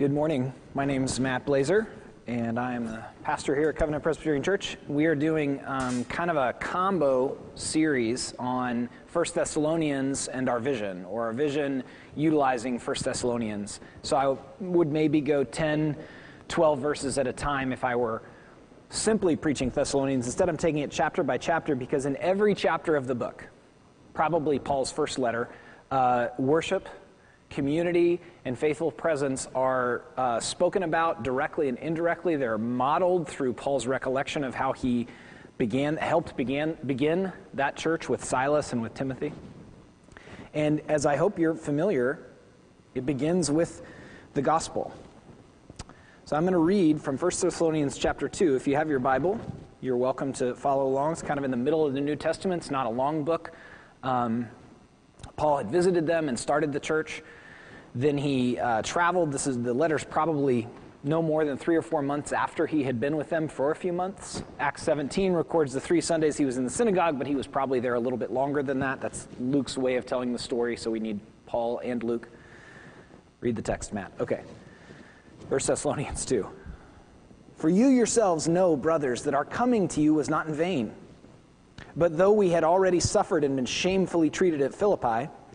Good morning. My name is Matt Blazer, and I am the pastor here at Covenant Presbyterian Church. We are doing um, kind of a combo series on 1 Thessalonians and our vision, or our vision utilizing 1 Thessalonians. So I would maybe go 10, 12 verses at a time if I were simply preaching Thessalonians. Instead, I'm taking it chapter by chapter because in every chapter of the book, probably Paul's first letter, uh, worship community and faithful presence are uh, spoken about directly and indirectly. They're modeled through Paul's recollection of how he began, helped began, begin that church with Silas and with Timothy. And as I hope you're familiar, it begins with the gospel. So I'm going to read from 1 Thessalonians chapter 2. If you have your Bible, you're welcome to follow along. It's kind of in the middle of the New Testament. It's not a long book. Um, Paul had visited them and started the church. Then he uh, traveled. This is the letter's probably no more than three or four months after he had been with them for a few months. Acts 17 records the three Sundays he was in the synagogue, but he was probably there a little bit longer than that. That's Luke's way of telling the story, so we need Paul and Luke. Read the text, Matt. Okay. 1 Thessalonians 2. For you yourselves know, brothers, that our coming to you was not in vain. But though we had already suffered and been shamefully treated at Philippi,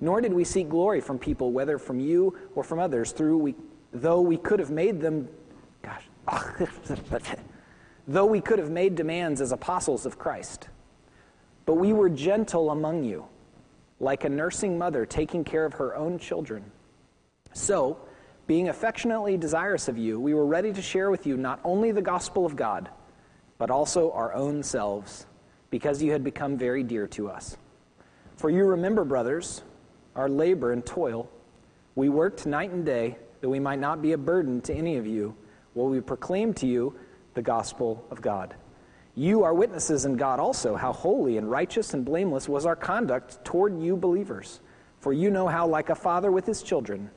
Nor did we seek glory from people, whether from you or from others, through we, though we could have made them, gosh, though we could have made demands as apostles of Christ. But we were gentle among you, like a nursing mother taking care of her own children. So, being affectionately desirous of you, we were ready to share with you not only the gospel of God, but also our own selves, because you had become very dear to us. For you remember, brothers, our labor and toil. We worked night and day that we might not be a burden to any of you while we proclaim to you the gospel of God. You are witnesses in God also how holy and righteous and blameless was our conduct toward you believers. For you know how, like a father with his children,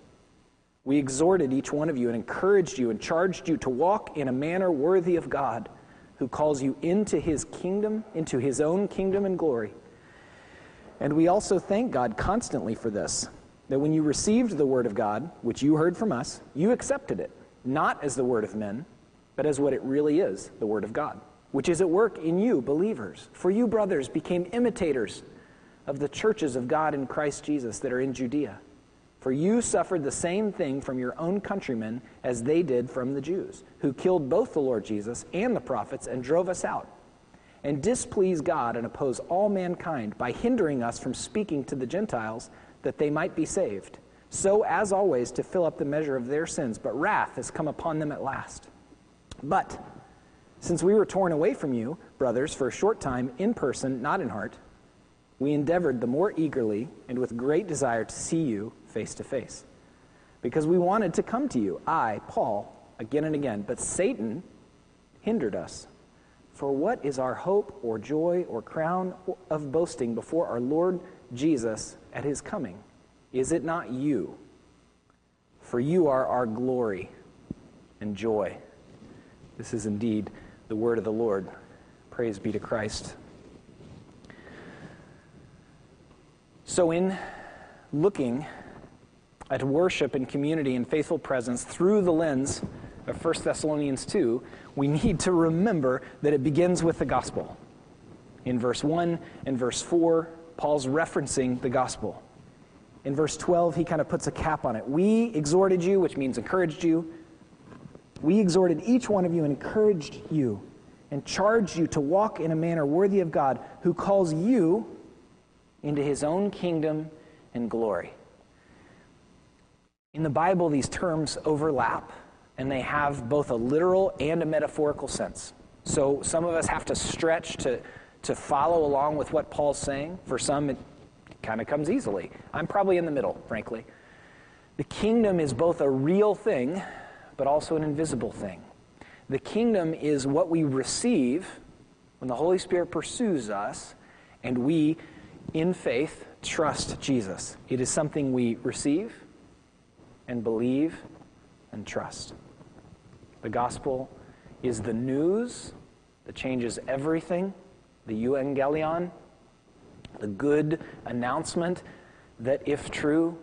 we exhorted each one of you and encouraged you and charged you to walk in a manner worthy of God, who calls you into his kingdom, into his own kingdom and glory. And we also thank God constantly for this that when you received the word of God, which you heard from us, you accepted it, not as the word of men, but as what it really is the word of God, which is at work in you, believers. For you, brothers, became imitators of the churches of God in Christ Jesus that are in Judea. For you suffered the same thing from your own countrymen as they did from the Jews, who killed both the Lord Jesus and the prophets and drove us out and displease God and oppose all mankind by hindering us from speaking to the Gentiles that they might be saved. So, as always, to fill up the measure of their sins, but wrath has come upon them at last. But, since we were torn away from you, brothers, for a short time, in person, not in heart, we endeavored the more eagerly and with great desire to see you face to face. Because we wanted to come to you, I, Paul, again and again, but Satan hindered us. For what is our hope or joy or crown of boasting before our Lord Jesus at his coming? Is it not you? For you are our glory and joy. This is indeed the word of the Lord. Praise be to Christ. So, in looking at worship and community and faithful presence through the lens of 1 Thessalonians 2, we need to remember that it begins with the gospel. In verse 1 and verse 4, Paul's referencing the gospel. In verse 12, he kind of puts a cap on it. We exhorted you, which means encouraged you. We exhorted each one of you and encouraged you and charged you to walk in a manner worthy of God, who calls you into his own kingdom and glory. In the Bible, these terms overlap and they have both a literal and a metaphorical sense. So some of us have to stretch to, to follow along with what Paul's saying. For some, it kind of comes easily. I'm probably in the middle, frankly. The kingdom is both a real thing, but also an invisible thing. The kingdom is what we receive when the Holy Spirit pursues us and we, in faith, trust Jesus. It is something we receive and believe and trust. The gospel is the news that changes everything, the euangelion, the good announcement that, if true,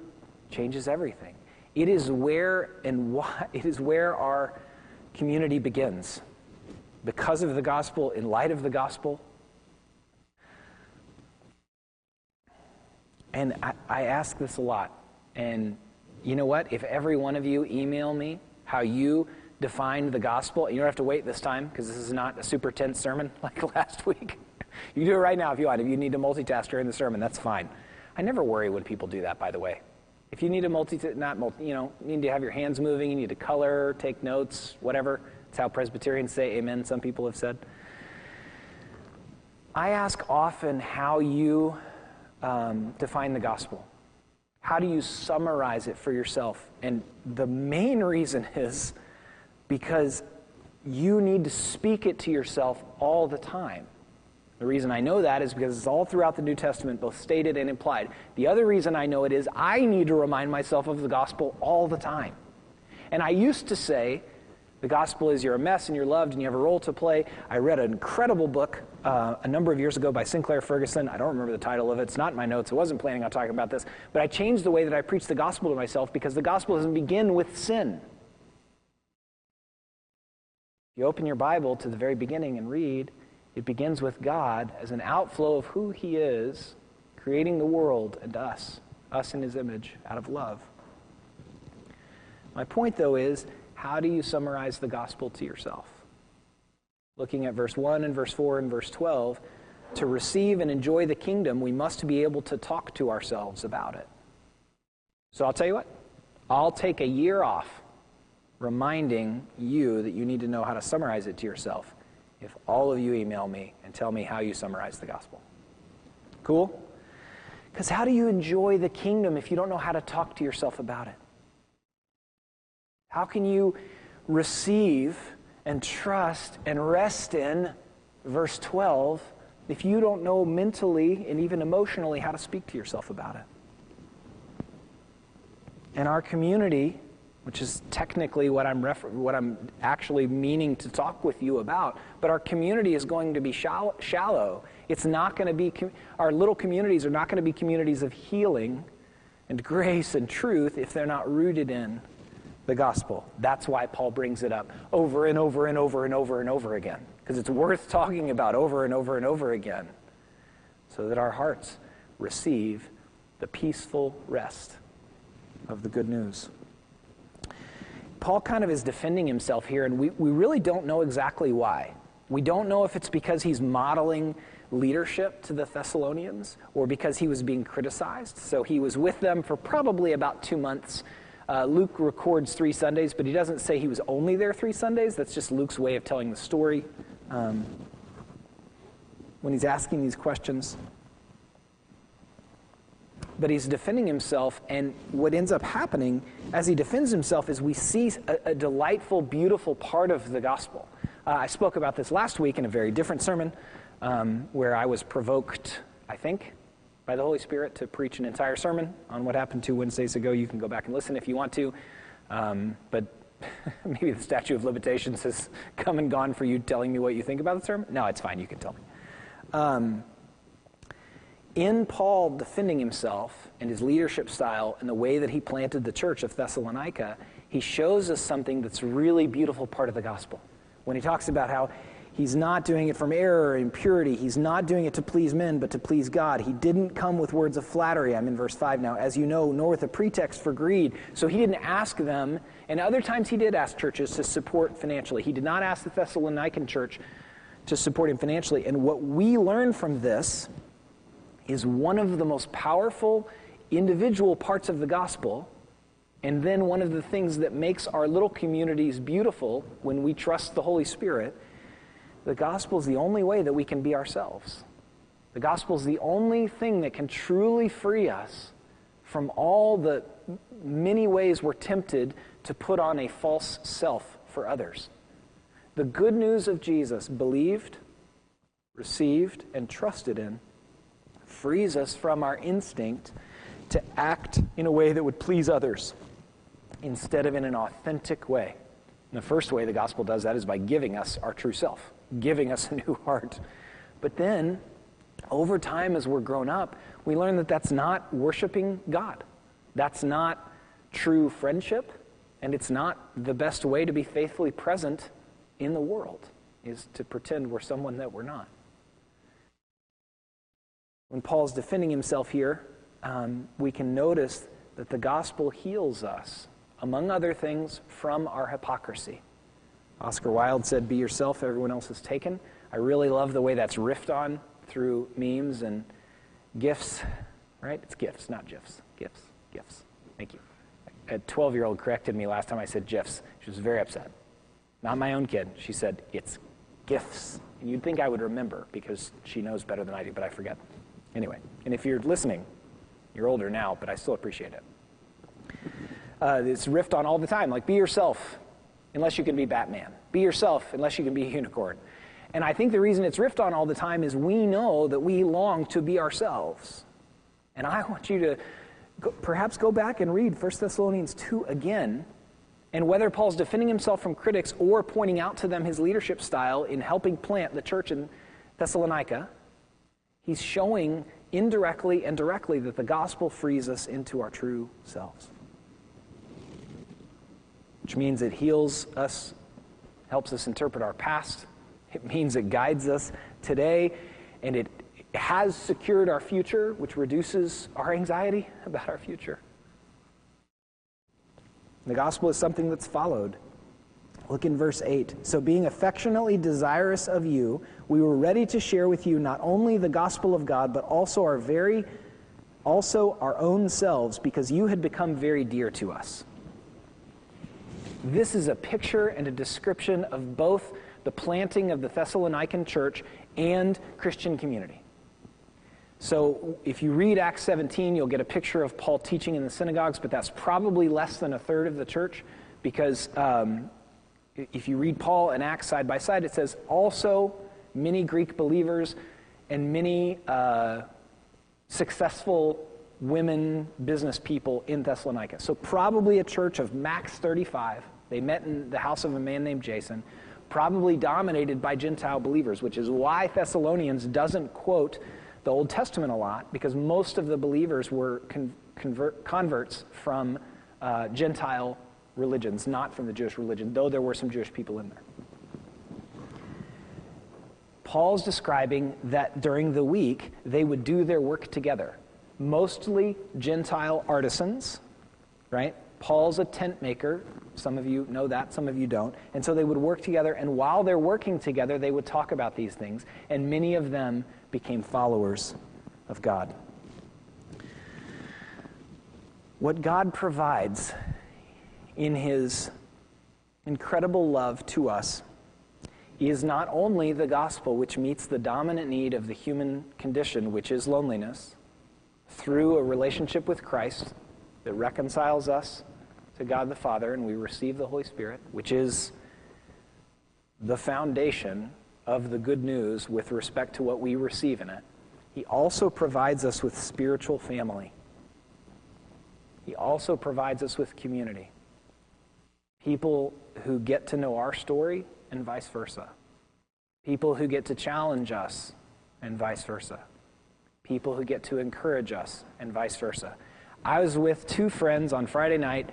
changes everything. It is where and why, it is where our community begins. Because of the gospel, in light of the gospel. And I, I ask this a lot. And you know what? If every one of you email me how you defined the gospel, you don't have to wait this time because this is not a super tense sermon like last week. you do it right now if you want. If you need to multitask during the sermon, that's fine. I never worry when people do that, by the way. If you need to multi, not multi, you know, need to have your hands moving, you need to color, take notes, whatever. That's how Presbyterians say amen, some people have said. I ask often how you um, define the gospel. How do you summarize it for yourself? And the main reason is because you need to speak it to yourself all the time. The reason I know that is because it's all throughout the New Testament, both stated and implied. The other reason I know it is I need to remind myself of the gospel all the time. And I used to say, the gospel is you're a mess and you're loved and you have a role to play. I read an incredible book uh, a number of years ago by Sinclair Ferguson. I don't remember the title of it. It's not in my notes. I wasn't planning on talking about this. But I changed the way that I preach the gospel to myself because the gospel doesn't begin with sin. You open your Bible to the very beginning and read, it begins with God as an outflow of who He is, creating the world and us, us in His image, out of love. My point, though, is how do you summarize the gospel to yourself? Looking at verse 1 and verse 4 and verse 12, to receive and enjoy the kingdom, we must be able to talk to ourselves about it. So I'll tell you what, I'll take a year off reminding you that you need to know how to summarize it to yourself if all of you email me and tell me how you summarize the gospel. Cool? Because how do you enjoy the kingdom if you don't know how to talk to yourself about it? How can you receive and trust and rest in verse 12 if you don't know mentally and even emotionally how to speak to yourself about it? And our community which is technically what I'm, refer- what I'm actually meaning to talk with you about. But our community is going to be shallow. shallow. It's not going to be, com- our little communities are not going to be communities of healing and grace and truth if they're not rooted in the gospel. That's why Paul brings it up over and over and over and over and over again, because it's worth talking about over and over and over again, so that our hearts receive the peaceful rest of the good news. Paul kind of is defending himself here, and we, we really don't know exactly why. We don't know if it's because he's modeling leadership to the Thessalonians or because he was being criticized. So he was with them for probably about two months. Uh, Luke records three Sundays, but he doesn't say he was only there three Sundays. That's just Luke's way of telling the story um, when he's asking these questions but he's defending himself. And what ends up happening as he defends himself is we see a, a delightful, beautiful part of the gospel. Uh, I spoke about this last week in a very different sermon um, where I was provoked, I think, by the Holy Spirit to preach an entire sermon on what happened two Wednesdays ago. You can go back and listen if you want to. Um, but maybe the statute of limitations has come and gone for you telling me what you think about the sermon. No, it's fine. You can tell me. Um, in Paul defending himself and his leadership style and the way that he planted the church of Thessalonica, he shows us something that's really beautiful part of the gospel. When he talks about how he's not doing it from error or impurity, he's not doing it to please men, but to please God. He didn't come with words of flattery. I'm in verse 5 now, as you know, nor with a pretext for greed. So he didn't ask them, and other times he did ask churches to support financially. He did not ask the Thessalonican church to support him financially. And what we learn from this is one of the most powerful individual parts of the gospel, and then one of the things that makes our little communities beautiful when we trust the Holy Spirit. The gospel is the only way that we can be ourselves. The gospel is the only thing that can truly free us from all the many ways we're tempted to put on a false self for others. the good news of Jesus, believed, received, and trusted in, frees us from our instinct to act in a way that would please others instead of in an authentic way. And the first way the gospel does that is by giving us our true self, giving us a new heart. But then, over time, as we're grown up, we learn that that's not worshiping God. That's not true friendship, and it's not the best way to be faithfully present in the world, is to pretend we're someone that we're not. When Paul's defending himself here, um, we can notice that the gospel heals us, among other things, from our hypocrisy. Oscar Wilde said, Be yourself, everyone else is taken. I really love the way that's riffed on through memes and gifs, right? It's gifs, not gifs. Gifs, gifs. Thank you. A 12 year old corrected me last time I said gifs. She was very upset. Not my own kid. She said, It's gifts. And you'd think I would remember because she knows better than I do, but I forget. Anyway, and if you're listening, you're older now, but I still appreciate it. Uh, it's riffed on all the time, like be yourself, unless you can be Batman. Be yourself, unless you can be a unicorn. And I think the reason it's riffed on all the time is we know that we long to be ourselves. And I want you to go, perhaps go back and read 1 Thessalonians 2 again. And whether Paul's defending himself from critics or pointing out to them his leadership style in helping plant the church in Thessalonica, he's showing indirectly and directly that the gospel frees us into our true selves. Which means it heals us, helps us interpret our past. It means it guides us today, and it has secured our future, which reduces our anxiety about our future. The gospel is something that's followed. Look in verse 8. So, being affectionately desirous of you, we were ready to share with you not only the gospel of God, but also our very also our own selves, because you had become very dear to us. This is a picture and a description of both the planting of the Thessalonican church and Christian community. So, if you read Acts 17, you'll get a picture of Paul teaching in the synagogues, but that's probably less than a third of the church because um, if you read Paul and Acts side by side, it says also many Greek believers and many uh, successful women business people in Thessalonica. So, probably a church of max 35. They met in the house of a man named Jason, probably dominated by Gentile believers, which is why Thessalonians doesn't quote the Old Testament a lot, because most of the believers were con- convert- converts from uh, Gentile religions, not from the Jewish religion, though there were some Jewish people in there. Paul's describing that during the week they would do their work together. Mostly Gentile artisans, right? Paul's a tent maker. Some of you know that, some of you don't. And so they would work together, and while they're working together, they would talk about these things. And many of them became followers of God. What God provides in his incredible love to us is not only the gospel, which meets the dominant need of the human condition, which is loneliness, through a relationship with Christ that reconciles us to God the Father, and we receive the Holy Spirit, which is the foundation of the good news with respect to what we receive in it. He also provides us with spiritual family. He also provides us with community people who get to know our story and vice versa, people who get to challenge us and vice versa, people who get to encourage us and vice versa. I was with two friends on Friday night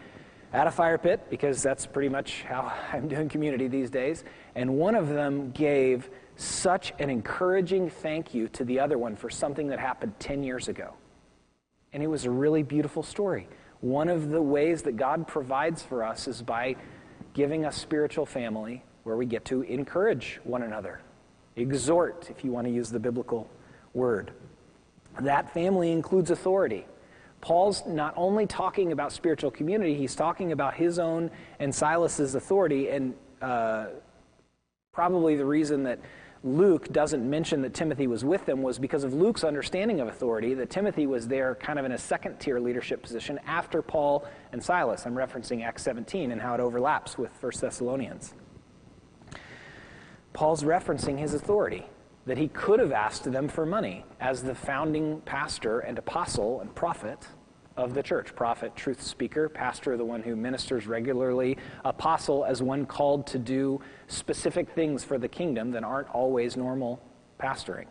at a fire pit because that's pretty much how I'm doing community these days, and one of them gave such an encouraging thank you to the other one for something that happened 10 years ago. And it was a really beautiful story. One of the ways that God provides for us is by giving us spiritual family where we get to encourage one another, exhort, if you want to use the biblical word. That family includes authority. Paul's not only talking about spiritual community, he's talking about his own and Silas's authority, and uh, probably the reason that Luke doesn't mention that Timothy was with them was because of Luke's understanding of authority, that Timothy was there kind of in a second tier leadership position after Paul and Silas. I'm referencing Acts 17 and how it overlaps with 1 Thessalonians. Paul's referencing his authority, that he could have asked them for money as the founding pastor and apostle and prophet of the church. Prophet, truth speaker, pastor, the one who ministers regularly, apostle, as one called to do specific things for the kingdom that aren't always normal pastoring.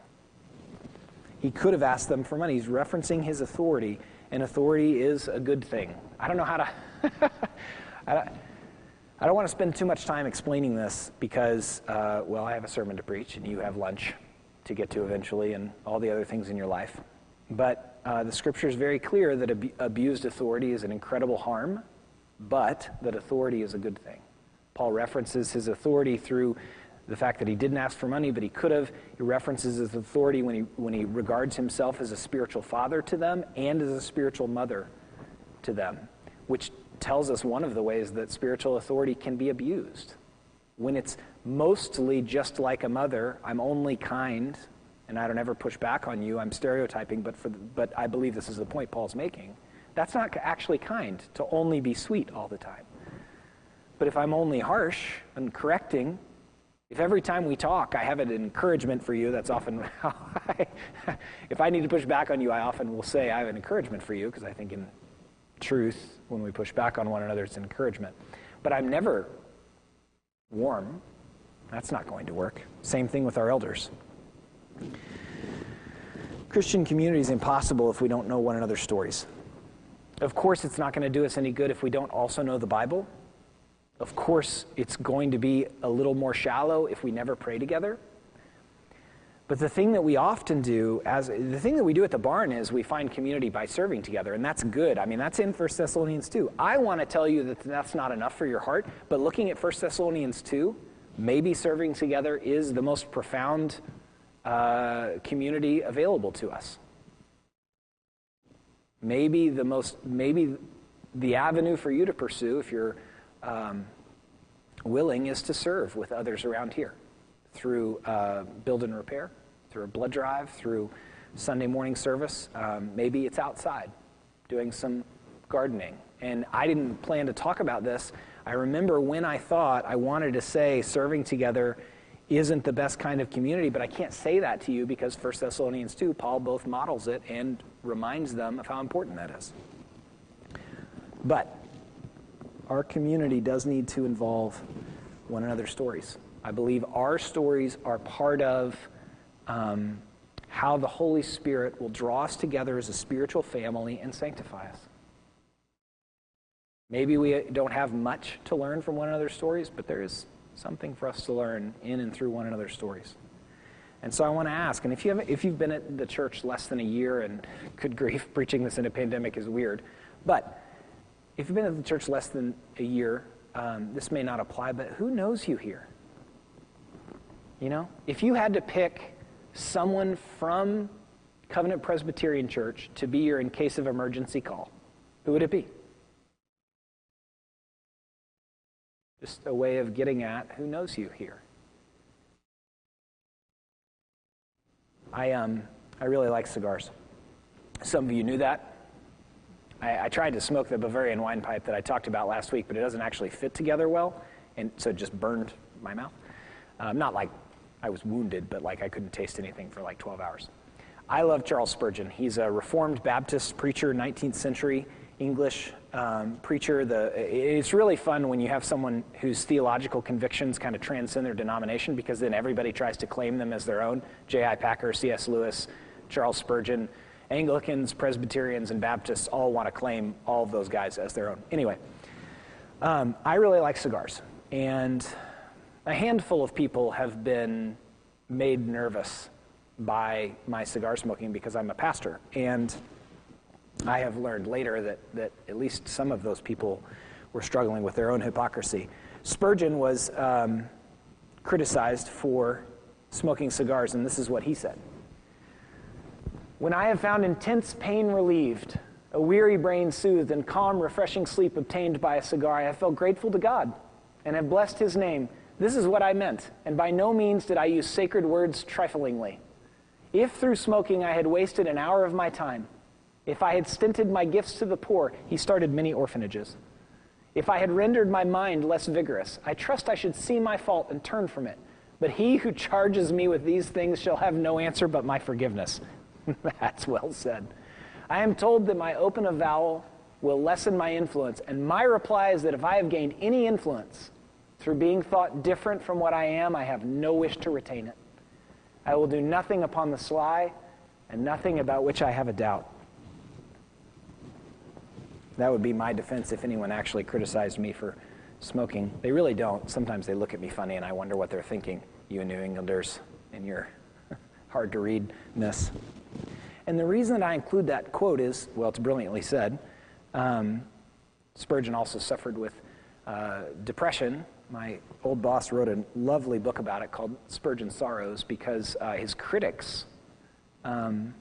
He could have asked them for money. He's referencing his authority, and authority is a good thing. I don't know how to. I, don't, I don't want to spend too much time explaining this because, uh, well, I have a sermon to preach, and you have lunch to get to eventually, and all the other things in your life. But uh, the scripture is very clear that ab- abused authority is an incredible harm, but that authority is a good thing. Paul references his authority through the fact that he didn't ask for money, but he could have. He references his authority when he, when he regards himself as a spiritual father to them and as a spiritual mother to them, which tells us one of the ways that spiritual authority can be abused. When it's mostly just like a mother, I'm only kind, and I don't ever push back on you, I'm stereotyping, but, for the, but I believe this is the point Paul's making. That's not actually kind to only be sweet all the time. But if I'm only harsh and correcting, if every time we talk I have an encouragement for you, that's often how I, if I need to push back on you, I often will say I have an encouragement for you because I think in truth, when we push back on one another, it's encouragement. But I'm never warm. That's not going to work. Same thing with our elders. Christian community is impossible if we don't know one another's stories. Of course, it's not going to do us any good if we don't also know the Bible of course, it's going to be a little more shallow if we never pray together. But the thing that we often do, as the thing that we do at the barn is we find community by serving together, and that's good. I mean, that's in 1 Thessalonians 2. I want to tell you that that's not enough for your heart, but looking at 1 Thessalonians 2, maybe serving together is the most profound uh, community available to us. Maybe the most, maybe the avenue for you to pursue if you're um, willing is to serve with others around here through uh, build and repair, through a blood drive, through Sunday morning service. Um, maybe it's outside doing some gardening. And I didn't plan to talk about this. I remember when I thought I wanted to say serving together isn't the best kind of community, but I can't say that to you because 1 Thessalonians 2, Paul both models it and reminds them of how important that is. But our community does need to involve one another's stories. I believe our stories are part of um, how the Holy Spirit will draw us together as a spiritual family and sanctify us. Maybe we don't have much to learn from one another's stories, but there is something for us to learn in and through one another's stories. And so I want to ask, and if, you have, if you've been at the church less than a year, and good grief, preaching this in a pandemic is weird, but if you've been at the church less than a year, um, this may not apply, but who knows you here? You know, if you had to pick someone from Covenant Presbyterian Church to be your in case of emergency call, who would it be? Just a way of getting at who knows you here. I um I really like cigars. Some of you knew that. I, I, tried to smoke the Bavarian wine pipe that I talked about last week, but it doesn't actually fit together well, and so it just burned my mouth. Um, not like I was wounded, but like I couldn't taste anything for like 12 hours. I love Charles Spurgeon. He's a Reformed Baptist preacher, 19th century English um, preacher. The, it's really fun when you have someone whose theological convictions kind of transcend their denomination because then everybody tries to claim them as their own. J.I. Packer, C.S. Lewis, Charles Spurgeon. Anglicans, Presbyterians, and Baptists all want to claim all of those guys as their own. Anyway, um, I really like cigars. And a handful of people have been made nervous by my cigar smoking because I'm a pastor. And I have learned later that, that at least some of those people were struggling with their own hypocrisy. Spurgeon was um, criticized for smoking cigars, and this is what he said. When I have found intense pain relieved, a weary brain soothed, and calm, refreshing sleep obtained by a cigar, I have felt grateful to God and have blessed His name. This is what I meant, and by no means did I use sacred words triflingly. If through smoking I had wasted an hour of my time, if I had stinted my gifts to the poor, he started many orphanages. If I had rendered my mind less vigorous, I trust I should see my fault and turn from it. But he who charges me with these things shall have no answer but my forgiveness. That's well said. I am told that my open avowal will lessen my influence, and my reply is that if I have gained any influence through being thought different from what I am, I have no wish to retain it. I will do nothing upon the sly, and nothing about which I have a doubt. That would be my defense if anyone actually criticized me for smoking. They really don't. Sometimes they look at me funny and I wonder what they're thinking, you New Englanders, in your hard to readness. And the reason that I include that quote is well, it's brilliantly said. Um, Spurgeon also suffered with uh, depression. My old boss wrote a lovely book about it called Spurgeon Sorrows because uh, his critics um,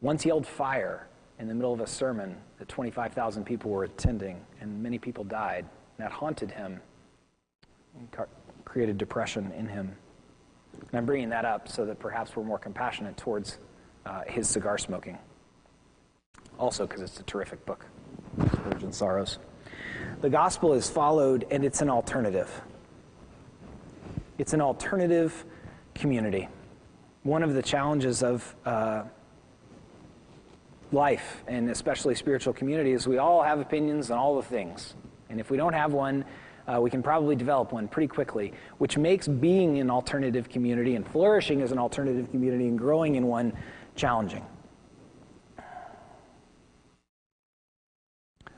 once yelled fire in the middle of a sermon that 25,000 people were attending, and many people died. That haunted him and created depression in him. And I'm bringing that up so that perhaps we're more compassionate towards uh, his cigar smoking. Also, because it's a terrific book, Spurgeon Sorrows. The gospel is followed, and it's an alternative. It's an alternative community. One of the challenges of uh, life, and especially spiritual communities, we all have opinions on all the things. And if we don't have one, uh, we can probably develop one pretty quickly, which makes being an alternative community and flourishing as an alternative community and growing in one challenging.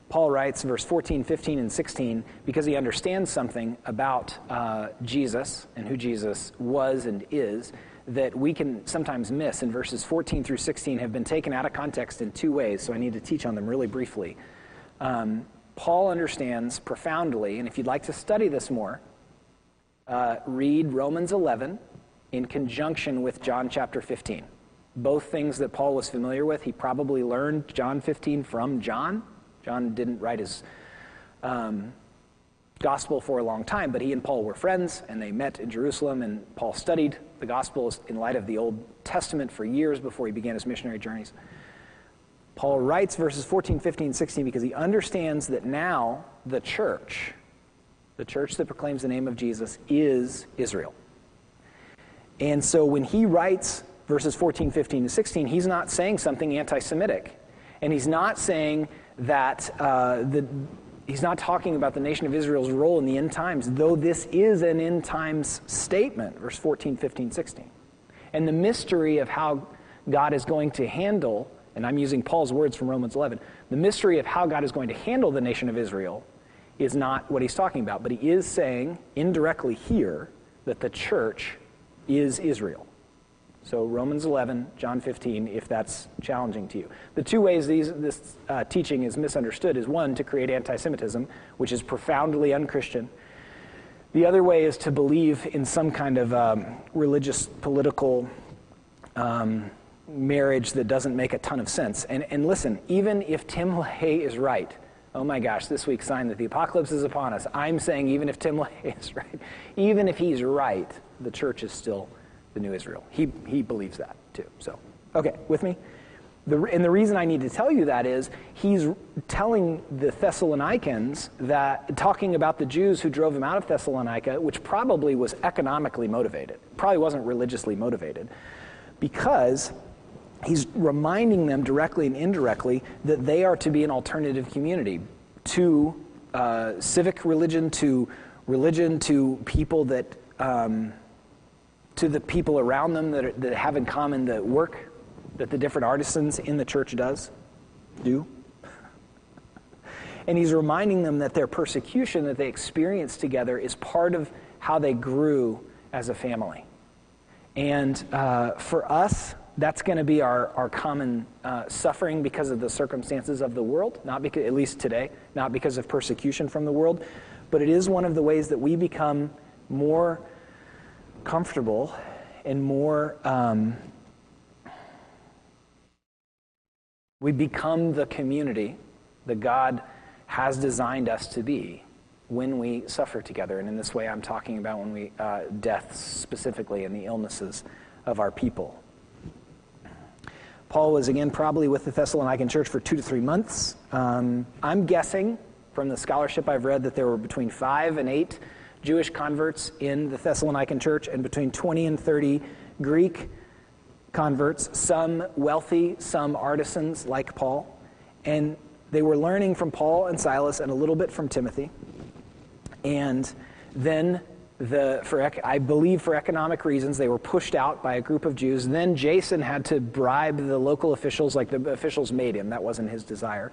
Paul writes, verse 14, 15, and 16, because he understands something about uh, Jesus and who Jesus was and is, that we can sometimes miss in verses 14 through 16 have been taken out of context in two ways, so I need to teach on them really briefly. Um, Paul understands profoundly, and if you'd like to study this more, uh, read Romans 11 in conjunction with John chapter 15. Both things that Paul was familiar with, he probably learned John 15 from John. John didn't write his um, gospel for a long time, but he and Paul were friends, and they met in Jerusalem, and Paul studied the Gospels in light of the Old Testament for years before he began his missionary journeys. Paul writes verses 14, 15, 16 because he understands that now the church, the church that proclaims the name of Jesus, is Israel. And so when he writes verses 14, 15, and 16, he's not saying something anti Semitic. And he's not saying that uh, the he's not talking about the nation of Israel's role in the end times, though this is an end times statement, verse 14, 15, 16. And the mystery of how God is going to handle, and I'm using Paul's words from Romans 11, the mystery of how God is going to handle the nation of Israel is not what he's talking about, but he is saying indirectly here that the church is Israel. So Romans 11, John 15, if that's challenging to you. The two ways these, this uh, teaching is misunderstood is one, to create anti Semitism, which is profoundly unchristian. The other way is to believe in some kind of um, religious, political um, marriage that doesn't make a ton of sense. And, and listen, even if Tim LaHaye is right, oh my gosh, this week's sign that the apocalypse is upon us, I'm saying even if Tim LaHaye is right, even if he's right, the church is still the new Israel. He, he believes that too. So, okay, with me? The, and the reason I need to tell you that is he's telling the Thessalonians that, talking about the Jews who drove him out of Thessalonica, which probably was economically motivated, probably wasn't religiously motivated, because he's reminding them directly and indirectly that they are to be an alternative community to uh, civic religion, to religion, to people that. Um, to the people around them that, are, that have in common the work that the different artisans in the church does do. And he's reminding them that their persecution that they experienced together is part of how they grew as a family. And uh, for us that's going to be our, our common uh, suffering because of the circumstances of the world not because at least today not because of persecution from the world. But it is one of the ways that we become more comfortable and more. Um, we become the community that God has designed us to be when we suffer together. And in this way, I'm talking about when we, uh, specifically and the illnesses of our people. Paul was again probably with the Thessalonican church for two to three months. Um, I'm guessing from the scholarship I've read that there were between five and eight Jewish converts in the Thessalonican church and between 20 and 30 Greek converts, some wealthy, some artisans like Paul. And they were learning from Paul and Silas and a little bit from Timothy. And then the, for, I believe for economic reasons, they were pushed out by a group of Jews. Then Jason had to bribe the local officials, like the officials made him. That wasn't his desire.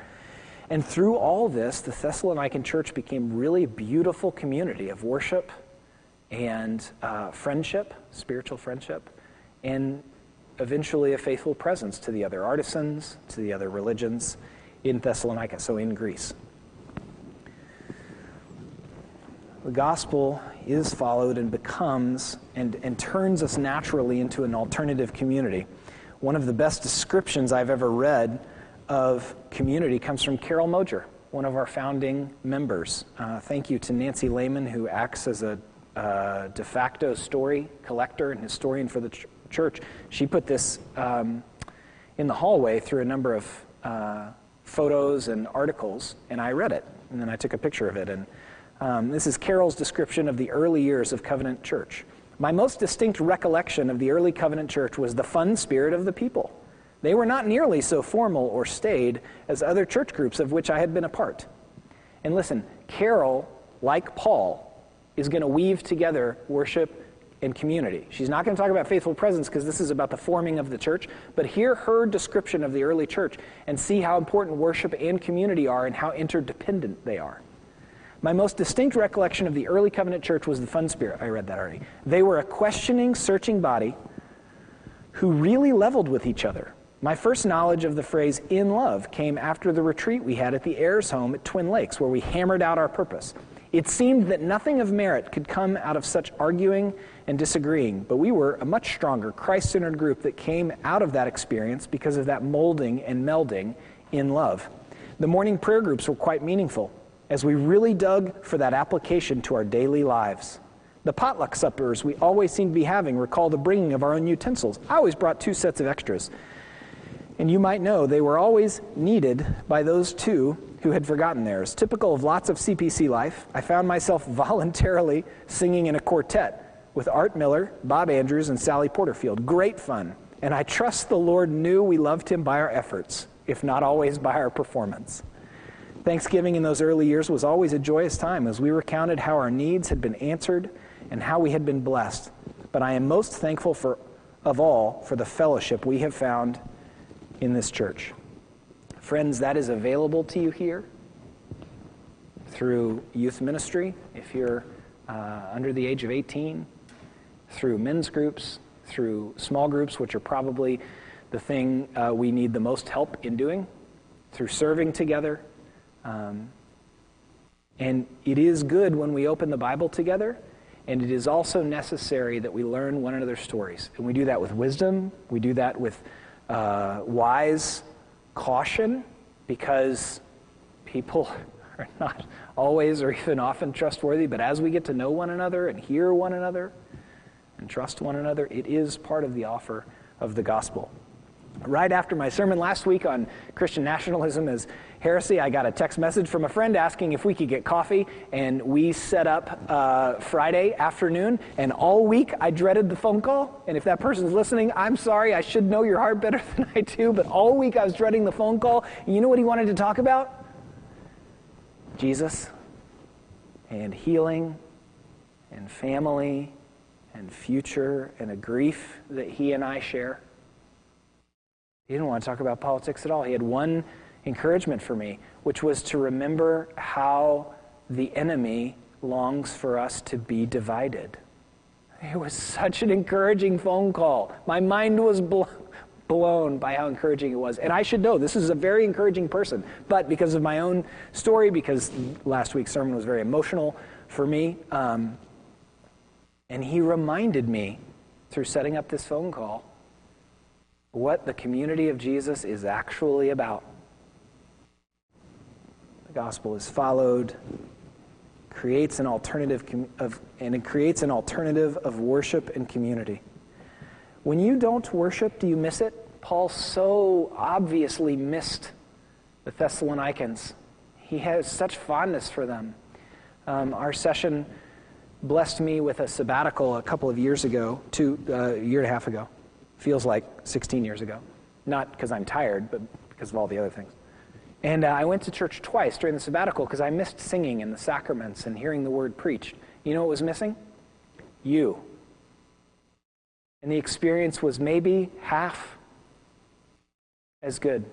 And through all this, the Thessalonican church became really a beautiful community of worship and uh, friendship, spiritual friendship, and eventually a faithful presence to the other artisans, to the other religions in Thessalonica, so in Greece. The gospel is followed and becomes and, and turns us naturally into an alternative community. One of the best descriptions I've ever read of community comes from Carol Moger, one of our founding members. Uh, thank you to Nancy Lehman, who acts as a uh, de facto story collector and historian for the ch- church. She put this um, in the hallway through a number of uh, photos and articles, and I read it, and then I took a picture of it. And um, this is Carol's description of the early years of Covenant Church. My most distinct recollection of the early Covenant Church was the fun spirit of the people. They were not nearly so formal or staid as other church groups of which I had been a part. And listen, Carol, like Paul, is going to weave together worship and community. She's not going to talk about faithful presence because this is about the forming of the church, but hear her description of the early church and see how important worship and community are and how interdependent they are. My most distinct recollection of the early covenant church was the fun spirit. I read that already. They were a questioning, searching body who really leveled with each other. My first knowledge of the phrase in love came after the retreat we had at the Ayers home at Twin Lakes, where we hammered out our purpose. It seemed that nothing of merit could come out of such arguing and disagreeing, but we were a much stronger, Christ centered group that came out of that experience because of that molding and melding in love. The morning prayer groups were quite meaningful as we really dug for that application to our daily lives. The potluck suppers we always seemed to be having recall the bringing of our own utensils. I always brought two sets of extras. And you might know they were always needed by those two who had forgotten theirs. Typical of lots of CPC life, I found myself voluntarily singing in a quartet with Art Miller, Bob Andrews, and Sally Porterfield. Great fun. And I trust the Lord knew we loved him by our efforts, if not always by our performance. Thanksgiving in those early years was always a joyous time as we recounted how our needs had been answered and how we had been blessed. But I am most thankful for, of all for the fellowship we have found in this church. Friends, that is available to you here through youth ministry if you're uh, under the age of 18, through men's groups, through small groups, which are probably the thing uh, we need the most help in doing, through serving together um, and it is good when we open the Bible together, and it is also necessary that we learn one another's stories. And we do that with wisdom, we do that with uh, wise caution, because people are not always or even often trustworthy. But as we get to know one another and hear one another and trust one another, it is part of the offer of the gospel. Right after my sermon last week on Christian nationalism as heresy, I got a text message from a friend asking if we could get coffee, and we set up uh, Friday afternoon. And all week I dreaded the phone call. And if that person's listening, I'm sorry, I should know your heart better than I do, but all week I was dreading the phone call. And you know what he wanted to talk about? Jesus and healing and family and future and a grief that he and I share. He didn't want to talk about politics at all. He had one encouragement for me, which was to remember how the enemy longs for us to be divided. It was such an encouraging phone call. My mind was blown by how encouraging it was. And I should know this is a very encouraging person. But because of my own story, because last week's sermon was very emotional for me, um, and he reminded me through setting up this phone call what the community of Jesus is actually about. The gospel is followed, creates an alternative of, and it creates an alternative of worship and community. When you don't worship, do you miss it? Paul so obviously missed the Thessalonians. He has such fondness for them. Um, our session blessed me with a sabbatical a couple of years ago, two, uh, a year and a half ago. Feels like 16 years ago. Not because I'm tired, but because of all the other things. And uh, I went to church twice during the sabbatical because I missed singing and the sacraments and hearing the word preached. You know what was missing? You. And the experience was maybe half as good.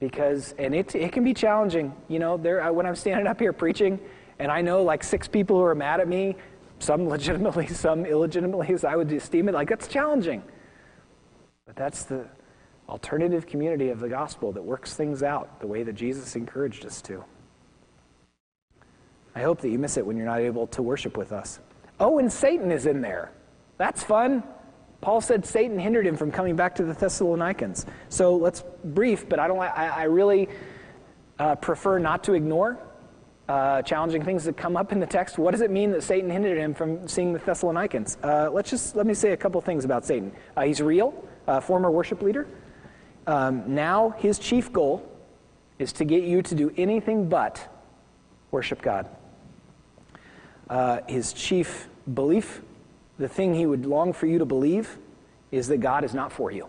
Because, and it, it can be challenging. You know, there, when I'm standing up here preaching, and I know like six people who are mad at me, some legitimately, some illegitimately, as I would esteem it, like that's challenging. But that's the alternative community of the gospel that works things out the way that Jesus encouraged us to. I hope that you miss it when you're not able to worship with us. Oh, and Satan is in there. That's fun. Paul said Satan hindered him from coming back to the Thessalonians. So let's brief, but I don't. I, I really uh, prefer not to ignore uh, challenging things that come up in the text. What does it mean that Satan hindered him from seeing the Thessalonians? Uh, let's just let me say a couple things about Satan. Uh, he's real, former worship leader. Um, now his chief goal is to get you to do anything but worship God. Uh, his chief belief, the thing he would long for you to believe, is that God is not for you.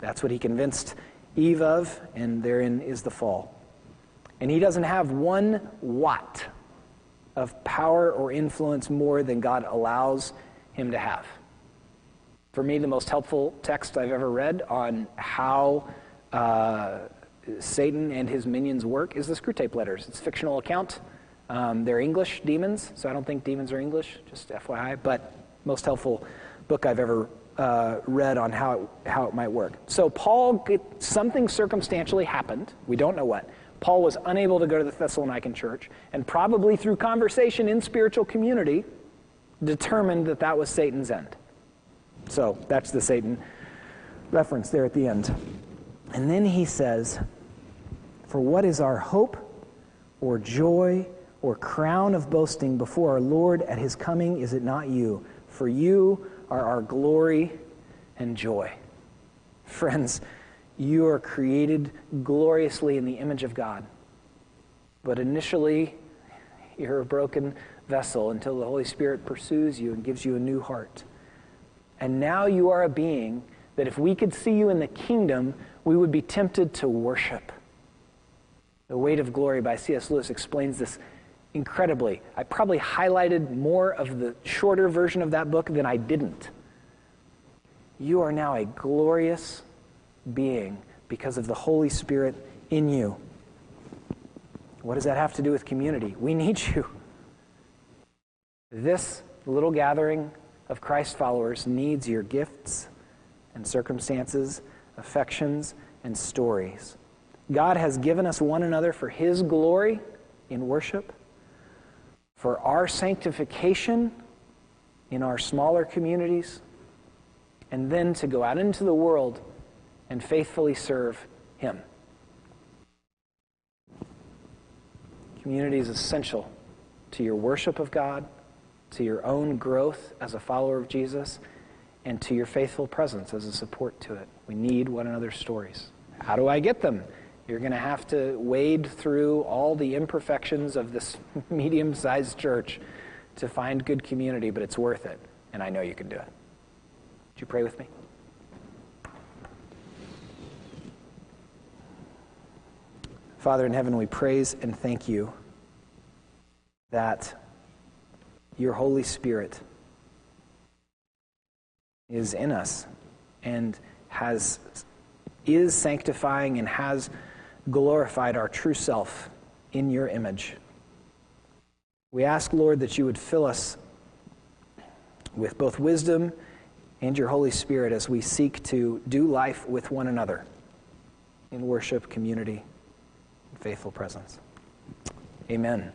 That's what he convinced Eve of, and therein is the fall. And he doesn't have one watt of power or influence more than God allows him to have. For me, the most helpful text I've ever read on how uh, Satan and his minions work is the Screwtape Letters. It's a fictional account. Um, they're English demons, so I don't think demons are English, just FYI, but most helpful book I've ever uh, read on how it, how it might work. So Paul, something circumstantially happened. We don't know what. Paul was unable to go to the Thessalonican church, and probably through conversation in spiritual community, determined that that was Satan's end. So that's the Satan reference there at the end. And then he says, For what is our hope or joy or crown of boasting before our Lord at his coming? Is it not you? For you are our glory and joy. Friends, you are created gloriously in the image of God. But initially, you're a broken vessel until the Holy Spirit pursues you and gives you a new heart. And now you are a being that if we could see you in the kingdom, we would be tempted to worship. The Weight of Glory by C.S. Lewis explains this incredibly. I probably highlighted more of the shorter version of that book than I didn't. You are now a glorious being because of the Holy Spirit in you. What does that have to do with community? We need you. This little gathering of Christ followers needs your gifts and circumstances, affections, and stories. God has given us one another for His glory in worship, for our sanctification in our smaller communities, and then to go out into the world and faithfully serve Him. Community is essential to your worship of God, to your own growth as a follower of Jesus, and to your faithful presence as a support to it. We need one another's stories. How do I get them? You're going to have to wade through all the imperfections of this medium sized church to find good community, but it's worth it, and I know you can do it. Would you pray with me? Father in heaven, we praise and thank you that your Holy Spirit is in us and has is sanctifying and has glorified our true self in your image. We ask, Lord, that you would fill us with both wisdom and your Holy Spirit as we seek to do life with one another in worship, community, faithful presence. Amen.